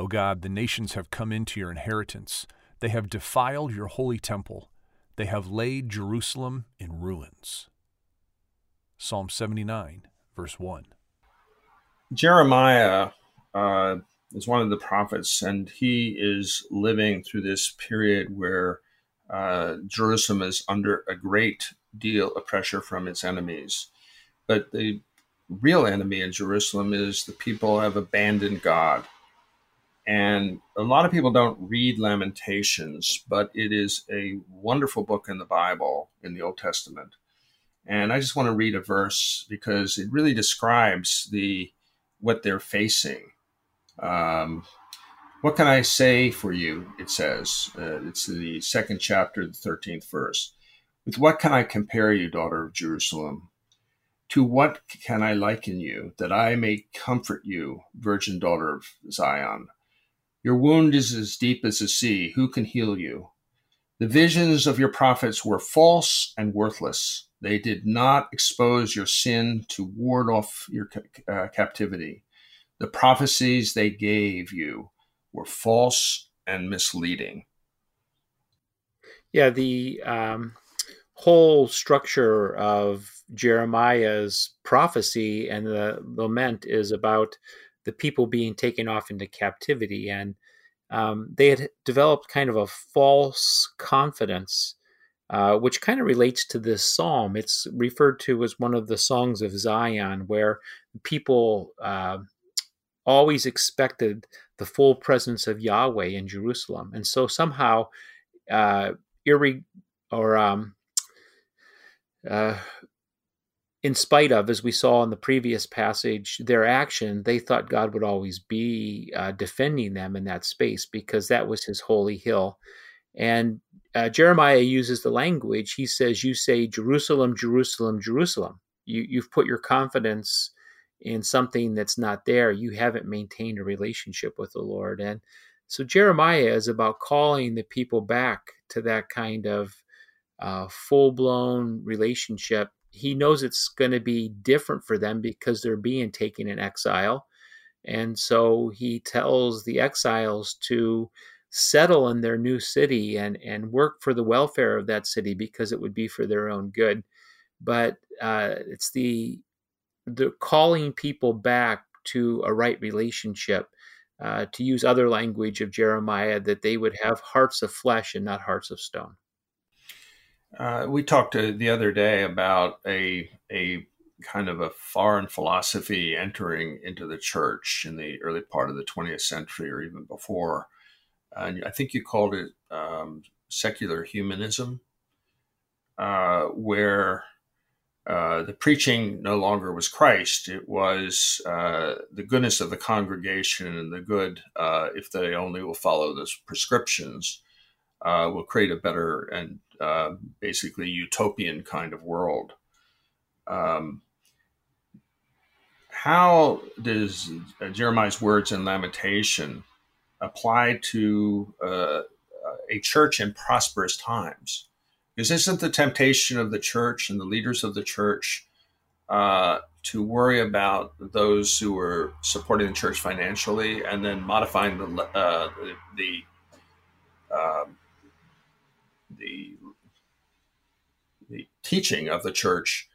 O God, the nations have come into your inheritance. They have defiled your holy temple. They have laid Jerusalem in ruins. Psalm 79, verse 1. Jeremiah uh, is one of the prophets, and he is living through this period where uh, Jerusalem is under a great deal of pressure from its enemies. But the real enemy in Jerusalem is the people have abandoned God. And a lot of people don't read Lamentations, but it is a wonderful book in the Bible, in the Old Testament. And I just want to read a verse because it really describes the what they're facing. Um, what can I say for you? It says, uh, it's the second chapter, the 13th verse. With what can I compare you, daughter of Jerusalem? To what can I liken you, that I may comfort you, virgin daughter of Zion? Your wound is as deep as the sea. Who can heal you? The visions of your prophets were false and worthless. They did not expose your sin to ward off your uh, captivity. The prophecies they gave you were false and misleading. Yeah, the um, whole structure of Jeremiah's prophecy and the lament is about the people being taken off into captivity. And um, they had developed kind of a false confidence, uh, which kind of relates to this psalm. It's referred to as one of the songs of Zion, where people uh, always expected the full presence of Yahweh in Jerusalem. And so somehow, uh, irre- or um, uh, in spite of, as we saw in the previous passage, their action, they thought God would always be uh, defending them in that space because that was his holy hill. And uh, Jeremiah uses the language. He says, You say, Jerusalem, Jerusalem, Jerusalem. You, you've put your confidence in something that's not there. You haven't maintained a relationship with the Lord. And so Jeremiah is about calling the people back to that kind of uh, full blown relationship he knows it's going to be different for them because they're being taken in exile. And so he tells the exiles to settle in their new city and, and work for the welfare of that city because it would be for their own good. But uh, it's the the calling people back to a right relationship, uh, to use other language of Jeremiah, that they would have hearts of flesh and not hearts of stone. Uh, we talked uh, the other day about a a kind of a foreign philosophy entering into the church in the early part of the 20th century or even before. And I think you called it um, secular humanism, uh, where uh, the preaching no longer was Christ. It was uh, the goodness of the congregation and the good, uh, if they only will follow those prescriptions, uh, will create a better and uh, basically utopian kind of world. Um, how does uh, Jeremiah's words in Lamentation apply to uh, a church in prosperous times? Because isn't the temptation of the church and the leaders of the church uh, to worry about those who are supporting the church financially and then modifying the uh, the, the um, the the teaching of the church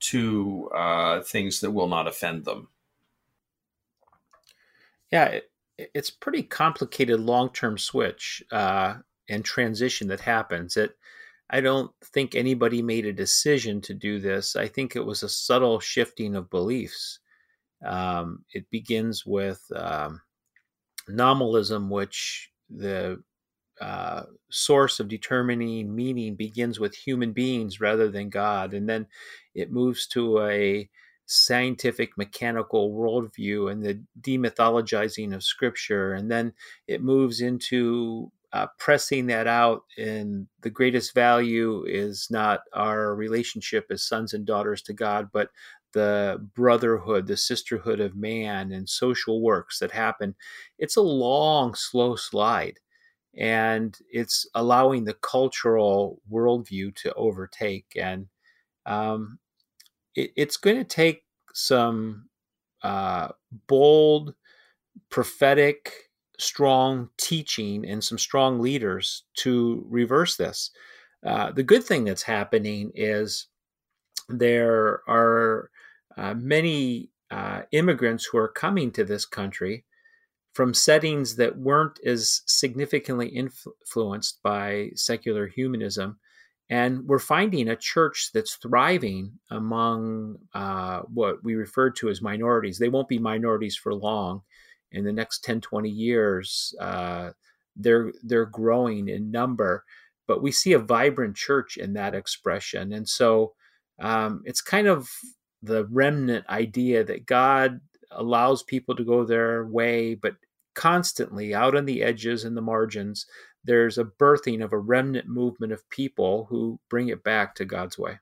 to uh, things that will not offend them. Yeah, it, it's pretty complicated long-term switch uh, and transition that happens. It, I don't think anybody made a decision to do this. I think it was a subtle shifting of beliefs. Um, it begins with um, nominalism, which the uh, source of determining meaning begins with human beings rather than God. And then it moves to a scientific mechanical worldview and the demythologizing of scripture. And then it moves into uh, pressing that out. And the greatest value is not our relationship as sons and daughters to God, but the brotherhood, the sisterhood of man, and social works that happen. It's a long, slow slide and it's allowing the cultural worldview to overtake. And um, it, it's going to take some uh, bold, prophetic, strong teaching and some strong leaders to reverse this. Uh, the good thing that's happening is there are uh, many uh, immigrants who are coming to this country from settings that weren't as significantly influenced by secular humanism. And we're finding a church that's thriving among uh, what we refer to as minorities. They won't be minorities for long. In the next 10, 20 years, uh, they're, they're growing in number. But we see a vibrant church in that expression. And so um, it's kind of the remnant idea that God allows people to go their way, but constantly out on the edges and the margins, there's a birthing of a remnant movement of people who bring it back to God's way.